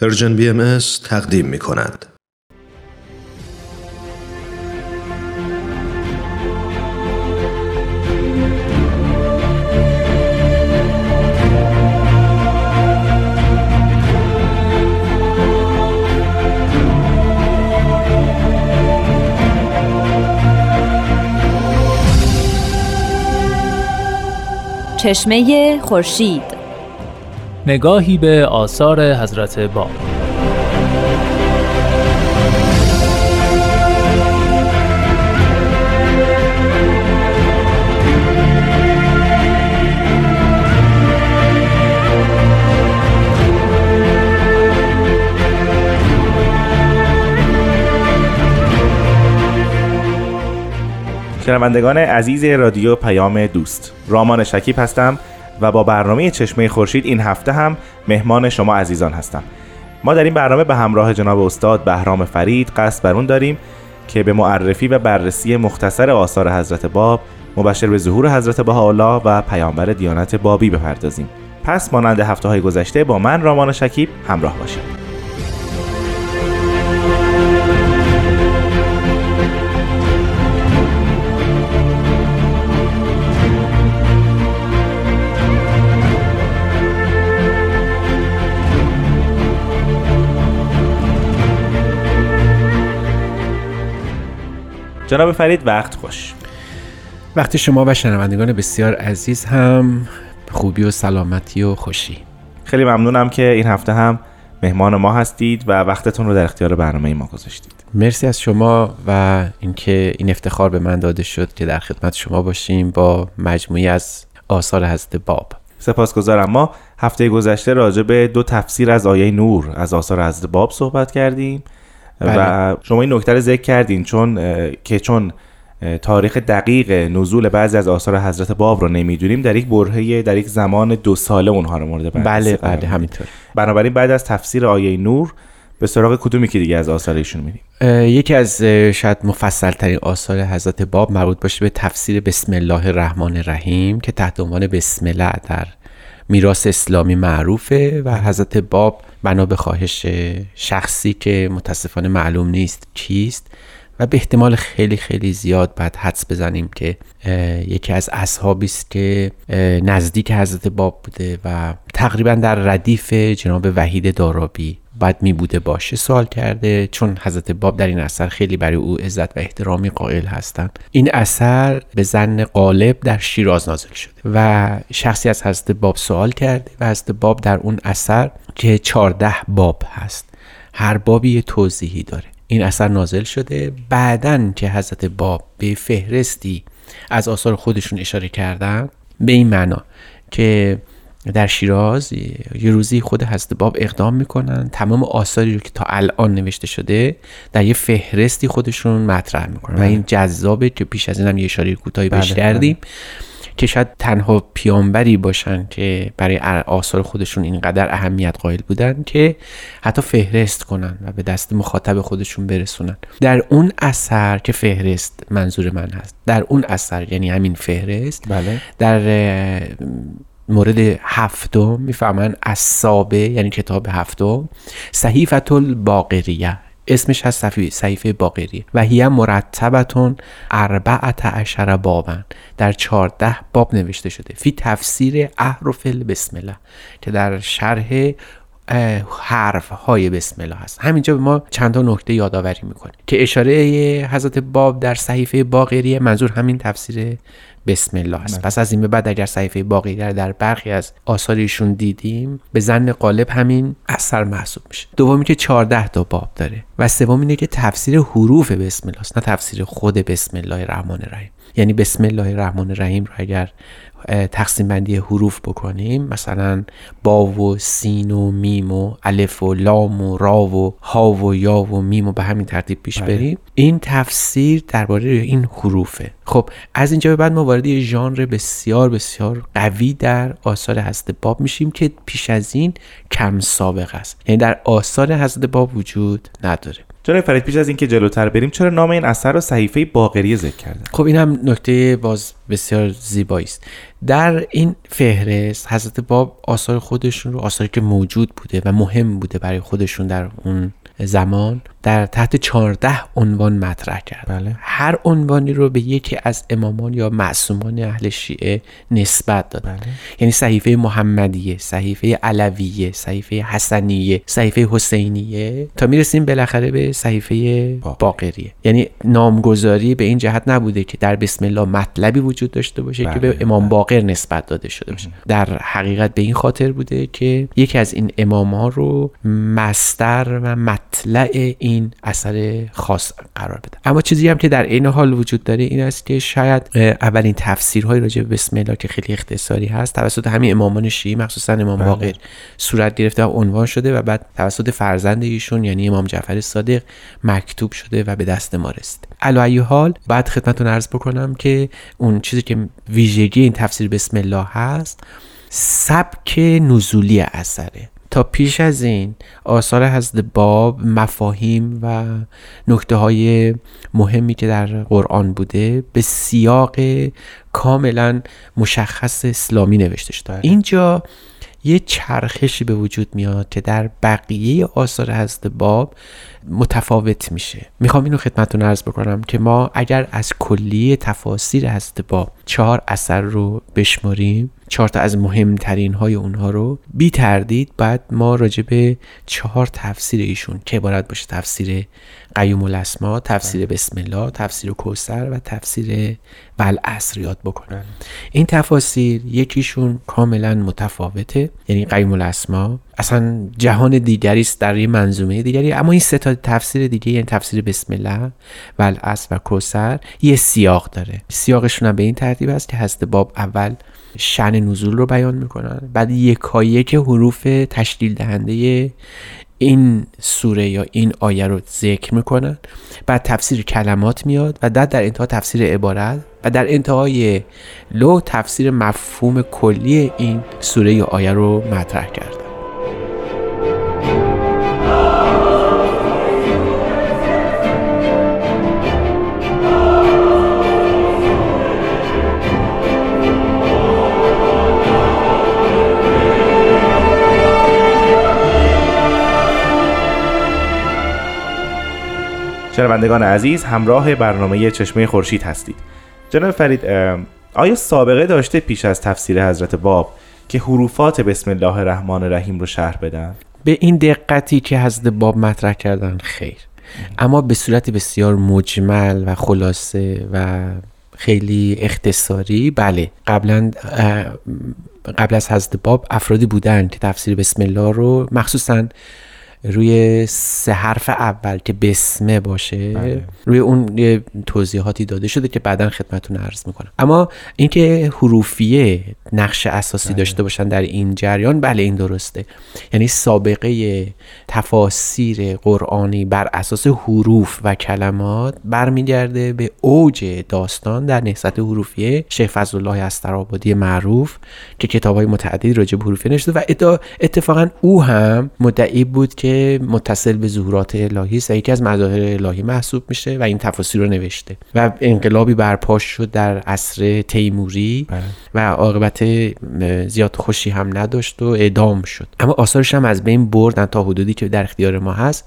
پرژن بی ام تقدیم می کند. چشمه خورشید نگاهی به آثار حضرت باب شنوندگان عزیز رادیو پیام دوست رامان شکیب هستم. و با برنامه چشمه خورشید این هفته هم مهمان شما عزیزان هستم. ما در این برنامه به همراه جناب استاد بهرام فرید قصد بر اون داریم که به معرفی و بررسی مختصر آثار حضرت باب مبشر به ظهور حضرت بهاءالله و پیامبر دیانت بابی بپردازیم. پس مانند هفته های گذشته با من رامان شکیب همراه باشید. جناب فرید وقت خوش. وقتی شما و شنوندگان بسیار عزیز هم خوبی و سلامتی و خوشی. خیلی ممنونم که این هفته هم مهمان ما هستید و وقتتون رو در اختیار برنامه ما گذاشتید. مرسی از شما و اینکه این افتخار به من داده شد که در خدمت شما باشیم با مجموعی از آثار حضرت باب. سپاسگزارم. ما هفته گذشته راجع به دو تفسیر از آیه نور از آثار حضرت باب صحبت کردیم. بله. و شما این نکته رو ذکر کردین چون که چون تاریخ دقیق نزول بعضی از آثار حضرت باب رو نمی‌دونیم در یک برهه در یک زمان دو ساله اونها رو مورد بررسی بله بله همینطور. بنابراین بعد از تفسیر آیه نور به سراغ کدومی که دیگه از آثار ایشون میریم؟ یکی از شاید مفصل ترین آثار حضرت باب مربوط باشه به تفسیر بسم الله الرحمن الرحیم که تحت عنوان بسم الله در میراث اسلامی معروفه و حضرت باب بنا به خواهش شخصی که متاسفانه معلوم نیست چیست و به احتمال خیلی خیلی زیاد باید حدس بزنیم که یکی از اصحابی است که نزدیک حضرت باب بوده و تقریبا در ردیف جناب وحید دارابی باید می بوده باشه سوال کرده چون حضرت باب در این اثر خیلی برای او عزت و احترامی قائل هستند. این اثر به زن قالب در شیراز نازل شده و شخصی از حضرت باب سوال کرده و حضرت باب در اون اثر که 14 باب هست. هر بابی توضیحی داره. این اثر نازل شده. بعدا که حضرت باب به فهرستی از آثار خودشون اشاره کردن به این معنا که در شیراز یه روزی خود حضرت باب اقدام می‌کنن تمام آثاری رو که تا الان نوشته شده در یه فهرستی خودشون مطرح می‌کنن و بله. این جذابه که پیش از این هم یه اشاره کوتاهی بهش بله، کردیم بله. که شاید تنها پیامبری باشن که برای آثار خودشون اینقدر اهمیت قائل بودن که حتی فهرست کنن و به دست مخاطب خودشون برسونن در اون اثر که فهرست منظور من هست در اون اثر یعنی همین فهرست بله. در مورد هفتم می‌فهمن اصابه یعنی کتاب هفتم. صحیفت الباقریه اسمش هست صحیفه باقری و هیه مرتبتون اربعت عشر بابن. در چارده باب نوشته شده. فی تفسیر احرف بسم الله که در شرح حرف های بسم الله هست. همینجا به ما چند تا نکته یادآوری می‌کنه. که اشاره حضرت باب در صحیفه باقری منظور همین تفسیر بسم الله است. بله. پس از این به بعد اگر صحیفه باقی در برخی از آثارشون دیدیم به زن قالب همین اثر محسوب میشه. دومی که 14 تا باب داره و سوم اینه که تفسیر حروف بسم الله است نه تفسیر خود بسم الله الرحمن الرحیم. یعنی بسم الله الرحمن الرحیم رو اگر تقسیم بندی حروف بکنیم. مثلا با و سین و میم و الف و لام و را و ها و یا و میم و به همین ترتیب پیش بله. بریم. این تفسیر درباره این حروفه. خب از اینجا به بعد ما وارد یه ژانر بسیار بسیار قوی در آثار حضرت باب میشیم که پیش از این کم سابق است. یعنی در آثار حضرت باب وجود نداره. جناب فرید پیش از اینکه جلوتر بریم چرا نام این اثر رو صحیفه باقری ذکر کردن؟ خب این هم نکته باز بسیار زیبایی است. در این فهرست حضرت باب آثار خودشون رو آثاری که موجود بوده و مهم بوده برای خودشون در اون زمان در تحت 14 عنوان مطرح کرد. بله. هر عنوانی رو به یکی از امامان یا معصومان اهل شیعه نسبت داد بله. یعنی صحیفه محمدیه صحیفه علویه صحیفه حسنیه صحیفه حسینیه. تا می‌رسیم بالاخره به صحیفه باقریه. یعنی نامگذاری به این جهت نبوده که در بسم الله مطلبی وجود داشته باشه که به بله، امام باقر نسبت داده شده باشه. در حقیقت به این خاطر بوده که یکی از این امام ها رو مستر و مطلع این اثر خاص قرار بده. اما چیزی هم که در این حال وجود داره این است که شاید اولین تفسیرهای راجع به بسم الله که خیلی اختصاری هست توسط همین امامان شیعی مخصوصا امام بله. باقر صورت گرفته و عنوان شده و بعد توسط فرزند ایشون یعنی امام جعفر صادق مکتوب شده و به دست ما رسید. علی ای حال بعد خدمتتون عرض بکنم که اون چیزی که ویژگی این تفسیر بسم الله هست سبک نزولی اثره. تا پیش از این آثار حضرت باب مفاهیم و نکته های مهمی که در قرآن بوده به سیاق کاملا مشخص اسلامی نوشته شده اینجا یه چرخشی به وجود میاد که در بقیه آثار حضرت باب متفاوت میشه. می‌خوام اینو خدمتتون عرض بکنم که ما اگر از کلیه تفاسیر حضرت باب چهار اثر رو بشماریم. چهار تا از مهمترین های اونها رو بی تردید بعد ما راجع به چهار تفسیر ایشون که عبارت باشه تفسیر قیوم الاسما تفسیر بسم الله تفسیر کوسر و تفسیر والعصر یاد بکنیم این تفاسیر یکیشون کاملا متفاوته یعنی قیوم الاسما. اصلا جهان دیگری است در یه منظومه دیگری اما این سه تا تفسیر دیگه یعنی تفسیر بسم الله العصر و کوسر یه سیاق داره. سیاقشون هم به این ترتیب است که حضرت باب اول شن نزول رو بیان می‌کنن بعد یکایک حروف تشکیل دهنده این سوره یا این آیه رو ذکر می‌کنن بعد تفسیر کلمات میاد و بعد در انتها تفسیر عبارت و در انتهای لو تفسیر مفهوم کلی این سوره یا آیه رو مطرح کردن شنوندگان عزیز همراه برنامه چشمه خورشید هستید. جناب فرید آیا سابقه داشته پیش از تفسیر حضرت باب که حروفات بسم الله الرحمن الرحیم رو شرح بدن؟ به این دقتی که حضرت باب مطرح کردن خیر. اما به صورت بسیار مجمل و خلاصه و خیلی اختصاری بله. قبلا قبل از حضرت باب افرادی بودن که تفسیر بسم الله رو مخصوصا روی سه حرف اول که بسمه باشه روی اون یه توضیحاتی داده شده که بعدا خدمتتون عرض می‌کنم. اما اینکه حروفیه نقش اساسی داشته باشن در این جریان بله این درسته. یعنی سابقه تفاسیر قرآنی بر اساس حروف و کلمات برمیگرده به اوج داستان در نهضت حروفیه شیخ فضل الله استرابادی معروف که کتاب های متعددی راجع به حروفیه نوشته و اتفاقا او هم مدعی بود که متصل به ظهورات الهی است و یکی از مظاهر الهی محسوب میشه و این تفاسیر رو نوشته و انقلابی برپا شد در عصر تیموری و عاقبت زیاد خوشی هم نداشت و اعدام شد. اما آثارش هم از بین بردن تا حدودی که در اختیار ما هست.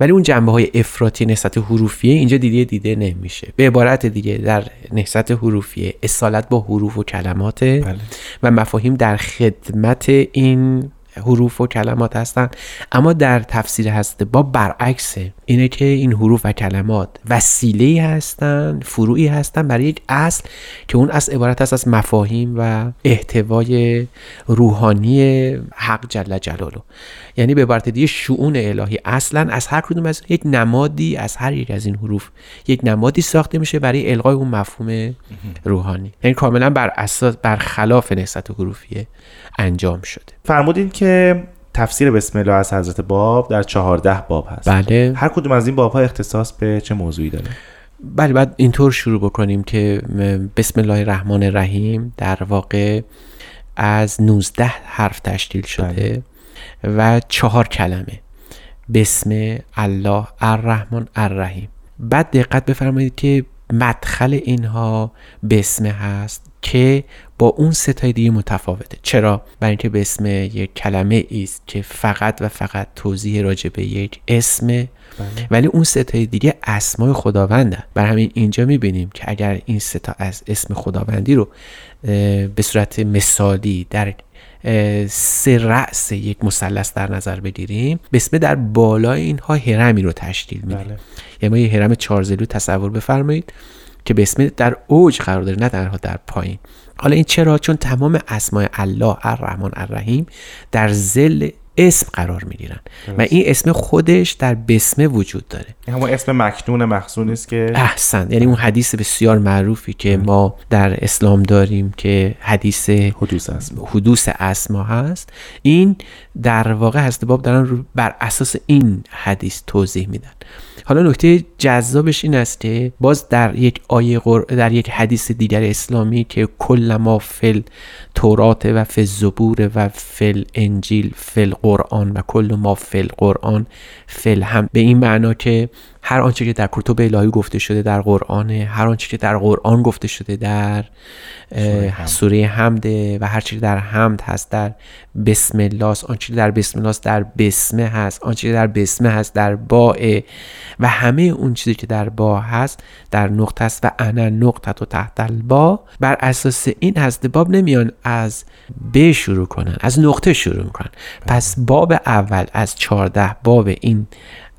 ولی اون جنبه های افراطی نسبت حروفیه اینجا دیده دیده نمیشه به عبارت دیگه در نهضت حروفیه اصالت با حروف و کلمات و مفاهیم در خدمت این حروف و کلمات هستن اما در تفسیر هست با برعکسه اینه که این حروف و کلمات وسیله هستن فروعی هستن برای یک اصل که اون اصل عبارت است از مفاهیم و احتوای روحانی حق جل جلاله. یعنی به عبارت دیگه شعون الهی اصلا از هر کدوم از یک نمادی از هر یک از این حروف یک نمادی ساخته میشه برای القای اون مفهوم روحانی. یعنی کاملا بر اساس بر خلاف نسبت حروفیه انجام شده. فرمودین که تفسیر بسم الله از حضرت باب در چهارده باب هست. بله. هر کدوم از این باب ها اختصاص به چه موضوعی داره؟ بله بعد اینطور شروع بکنیم که بسم الله الرحمن الرحیم در واقع از 19 حرف تشکیل شده و چهار کلمه. بسم الله الرحمن الرحیم. بعد دقت بفرمایید که مدخل اینها اسم هست که با اون ستای دیگه متفاوته. چرا؟ برای اینکه به اسم یک کلمه است که فقط و فقط توضیح راجع به یک اسم. ولی اون ستای دیگه اسمای خداونده بر همین اینجا می‌بینیم که اگر این ستا از اسم خداوندی رو به صورت مثالی در سه رأس یک مثلث در نظر بگیریم اسم در بالای اینها هرمی رو تشکیل میده بله. یعنی ما یه هرم چارزلو تصور بفرمایید که به اسم در اوج قرار داره نه تنها در پایین. حالا این چرا؟ چون تمام اسمای الله الرحمن الرحیم در زل اسم قرار می‌گیرن. و این اسم خودش در بسمه وجود داره. همون اسم مکنون مخزون است که احسن. یعنی اون حدیث بسیار معروفی که ما در اسلام داریم که حدیث حدوث اسما حدوث اسما هست. این در واقع هست باب دارن بر اساس این حدیث توضیح میدن. حالا نکته جذابش این است که باز در یک آیه در یک حدیث دیگر اسلامی که کل ما فل تورات و فل زبور و فل انجیل فل قرآن و کل ما فل قرآن فل هم به این معنا که هر آنچه که در کتب الهی گفته شده در قرآن هر آنچه که در قرآن گفته شده در سوره حمده و هر چیزی در حمد هست در بسم الله آنچه در بسم الله در بسمه هست. آنچه در بسمه هست در باء. و همه اون چیزی که در با هست در نقطه است. و انا نقطه و تحت البا بر اساس این هست باب نمیان از ب شروع کنن از نقطه شروع می‌کنن پس باب اول از چهارده باب این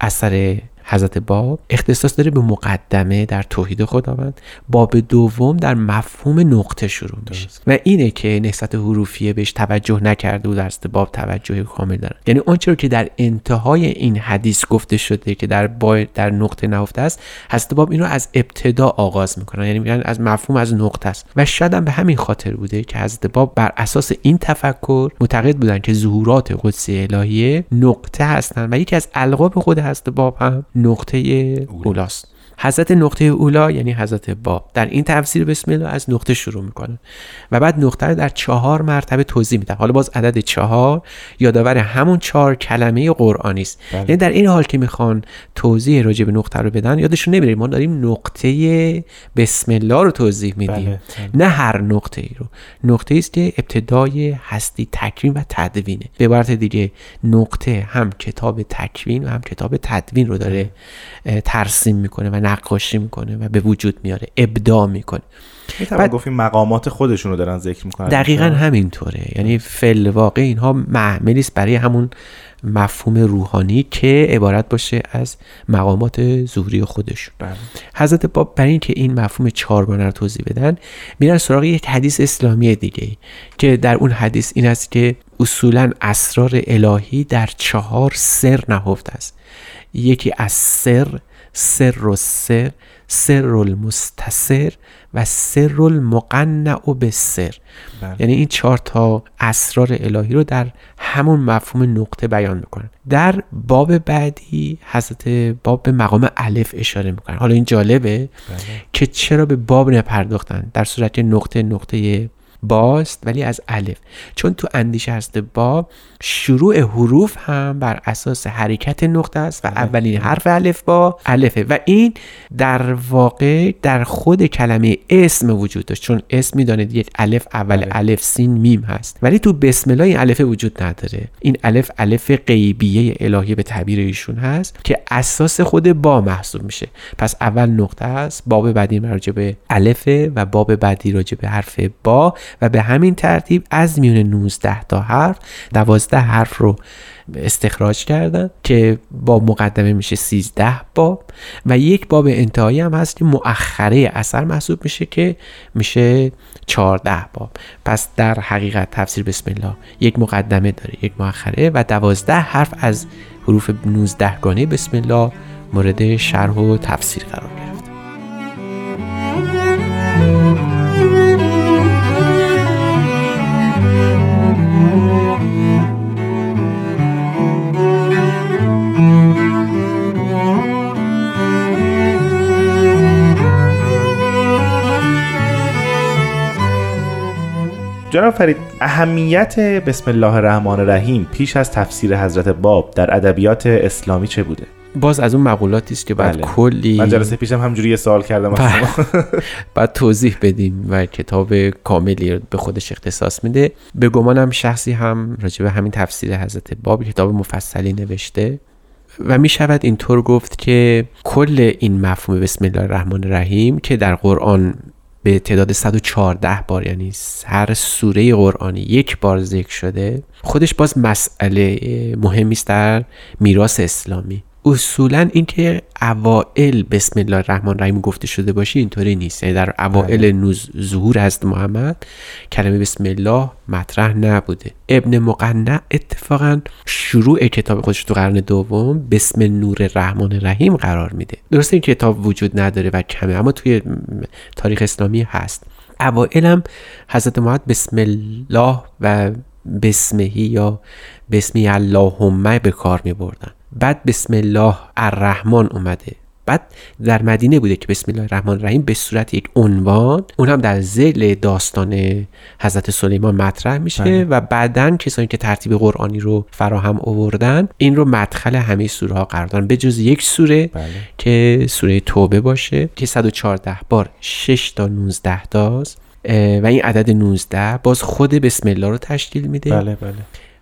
اثر حضرت باب اختصاص داره به مقدمه در توحید خداوند باب دوم در مفهوم نقطه شروع میشه. و اینه که نسبت حروفیه بهش توجه نکرده و در باب توجه کامل داره. یعنی آنچه که در انتهای این حدیث گفته شده که در با در نقطه نهفته است حضرت باب اینو از ابتدا آغاز می‌کنن. یعنی میگن از مفهوم از نقطه است. و شاید هم به همین خاطر بوده که حضرت باب بر اساس این تفکر معتقد بودن که ظهورات قدسی الهیه نقطه هستند و یکی از القاب خود حضرت باب هم نقطه اولاست. حضرت نقطه اولا یعنی حضرت باب در این تفسیر بسم الله از نقطه شروع می‌کنه. و بعد نقطه رو در چهار مرتبه توضیح میده. حالا باز عدد چهار یادآور همون چهار کلمه قرآنی است. بله. یعنی در این حال که می‌خوان توضیح راجع به نقطه رو بدن یادشون نمیره. ما داریم نقطه بسم الله رو توضیح میدیم. بله. بله. نه هر نقطه ای رو. نقطه است که ابتدای هستی تکوین و تدوینه. به عبارت دیگه نقطه هم کتاب تکوین و هم کتاب تدوین رو داره ترسیم می‌کنه و نقاشی می‌کنه و به وجود میاره ابداع می‌کنه. بعد گفتیم مقامات خودشون رو دارن ذکر می‌کنن. دقیقا همینطوره. یعنی فل واقع اینها محملی است برای همون مفهوم روحانی که عبارت باشه از مقامات ظهوری خودشون بله. حضرت باب برای اینکه این مفهوم چهارگانه رو توضیح بدن میرن سراغ یک حدیث اسلامی دیگه که در اون حدیث این است که اصولا اسرار الهی در چهار سر نهفته است. یکی از سر سر و سر سر المستسر و سر المقنع به سر بله. یعنی این چهار تا اسرار الهی رو در همون مفهوم نقطه بیان می‌کنن در باب بعدی حضرت باب به مقام الف اشاره می‌کنن حالا این جالبه بله. که چرا به باب نپرداختن در صورت نقطه نقطه باست ولی از الف. چون تو اندیشه هست با شروع حروف هم بر اساس حرکت نقطه است و بله. اولین حرف الف با الفه. و این در واقع در خود کلمه اسم وجود داشت. چون اسم می‌دانید یک الف اول بله. الف سین میم هست. ولی تو بسم الله این الف وجود نداره. این الف الف غیبیه الهی به تعبیر ایشون هست که اساس خود با محسوب میشه. پس اول نقطه است باب بعدی راجع به الفه و باب بعدی راجع به حرف با. و به همین ترتیب از میون 19 تا حرف 12 حرف رو استخراج کردن که با مقدمه میشه 13 باب و یک باب انتهایی هم هست که مؤخره اثر محسوب میشه که میشه 14 باب. پس در حقیقت تفسیر بسم الله یک مقدمه داره یک مؤخره و 12 حرف از حروف 19 گانه بسم الله مورد شرح و تفسیر قرار گرفت. جناب فرید اهمیت بسم الله الرحمن الرحیم پیش از تفسیر حضرت باب در ادبیات اسلامی چه بوده باز از اون مقولاتی است که بعد بله. کلی من جلسه پیشم همجوری یه سوال کردم بله. بعد توضیح بدیم و کتاب کاملی به خودش اختصاص میده به گمانم شخصی هم راجع به همین تفسیر حضرت باب کتاب مفصلی نوشته و می شود اینطور گفت که کل این مفهوم بسم الله الرحمن الرحیم که در قرآن به تعداد 114 بار یعنی هر سوره قرآنی یک بار ذکر شده خودش باز مسئله مهمی است در میراث اسلامی. اصولا اینکه اوائل بسم الله الرحمن الرحیم گفته شده باشه اینطوری نیست. یعنی در اوائل نوز ظهور حضرت محمد کلمه بسم الله مطرح نبوده. ابن مقنع اتفاقا شروع کتاب خودش تو قرن دوم بسم نور الرحمن الرحیم قرار میده. درسته این کتاب وجود نداره و کمه اما توی تاریخ اسلامی هست. اوائل هم حضرت محمد بسم الله و بسمهی یا بسمی اللهم به کار می بردن بعد بسم الله الرحمن اومده. بعد در مدینه بوده که بسم الله الرحمن الرحیم به صورت یک عنوان. اون هم در زل داستان حضرت سلیمان مطرح میشه بله. و بعدا کسانی که ترتیب قرآنی رو فراهم آوردن این رو مدخل همه سوره ها قرار دادن. به جز یک سوره بله. که سوره توبه باشه که 114 بار 6 تا 19 تاست اه، و این عدد 19 باز خود بسم الله رو تشکیل میده. بله بله.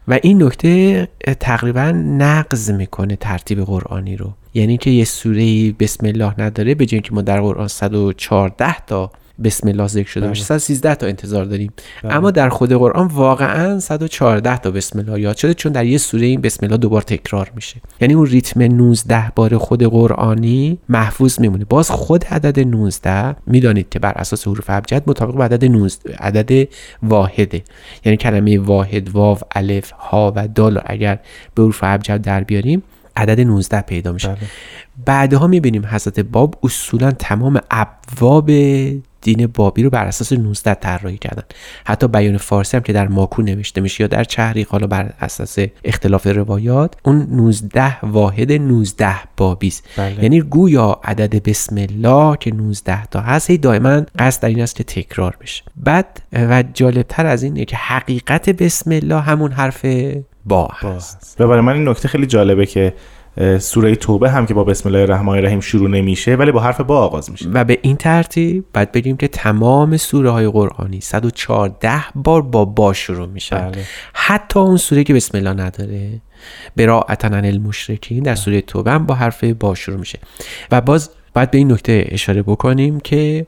و این نکته تقریبا نقض می‌کنه ترتیب قرآنی رو. یعنی که یه سوره بسم الله نداره به اینکه ما در قرآن 114 تا بسم الله ذکر شده باشه. 113 تا انتظار داریم. اما در خود قرآن واقعا 114 تا بسم الله یاد شده چون در یه سوره این بسم الله دوبار تکرار میشه. یعنی اون ریتم 19 بار خود قرآنی محفوظ میمونه. باز خود عدد 19 می‌دانید که بر اساس حروف ابجد مطابق به عدد 19 عدد واحده. یعنی کلمه واحد واو الف ها و دال اگر به حروف ابجد در بیاریم عدد 19 پیدا میشه. بله. بعدها می‌بینیم حضرت باب اصولا تمام ابواب دین بابی رو بر اساس 19 طراحی کردن. حتی بیان فارسی هم که در ماکو نوشته میشه یا در چهریق حالا بر اساس اختلاف روایات اون 19 واحد 19 بابی است. بله. یعنی گویا عدد بسم الله که 19 تا هست هی دائما قصد در این است که تکرار بشه. بعد و جالبتر از اینه که حقیقت بسم الله همون حرف با هست. و برای من این نکته خیلی جالبه که سوره توبه هم که با بسم الله الرحمن الرحیم شروع نمیشه ولی با حرف با آغاز میشه. و به این ترتیب باید بگیم که تمام سوره های قرآنی 114 بار با با شروع میشن. بله. حتی اون سوره که بسم الله نداره براعتن عن المشرکین در سوره توبه هم با حرف با شروع میشه. و باز باید به این نکته اشاره بکنیم که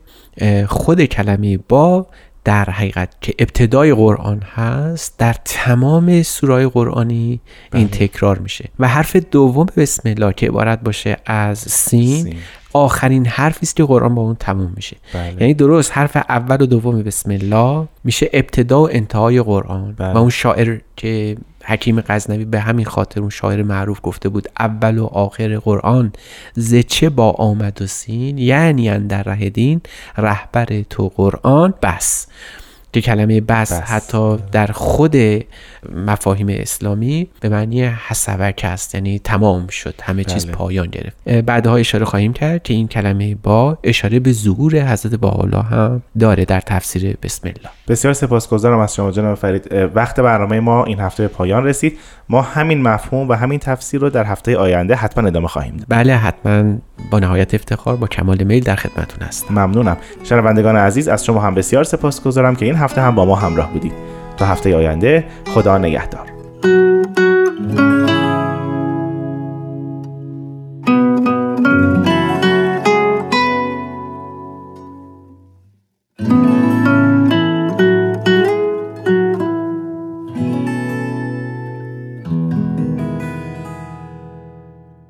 خود کلمه با در حقیقت که ابتدای قرآن هست در تمام سورای قرآنی این تکرار میشه و حرف دوم بسم الله که عبارت باشه از سین, سین. آخرین حرفی است که قرآن با اون تموم میشه بله. یعنی درست حرف اول و دوم بسم الله میشه ابتدا و انتهای قرآن بله. و اون شاعر که حکیم غزنوی به همین خاطر اون شاعر معروف گفته بود اول و آخر قرآن ز چه با آمد و سین یعنی اندر ره دین رهبر تو قرآن بس. که کلمه بس, بس. حتی در خود مفاهیم اسلامی به معنی حسبک است یعنی تمام شد همه چیز بله. پایان گرفت. بعدها اشاره خواهیم کرد که این کلمه با اشاره به ظهور حضرت بالا هم داره در تفسیر بسم الله. بسیار سپاسگزارم از شما جناب فرید. وقت برنامه ما این هفته پایان رسید. ما همین مفهوم و همین تفسیر رو در هفته آینده حتما ادامه خواهیم داد. بله حتما با نهایت افتخار با کمال میل در خدمتون هستم. ممنونم. شنوندگان عزیز از شما هم بسیار سپاسگزارم که این هفته هم با ما همراه بودید. تا هفته آینده خدا نگهدار.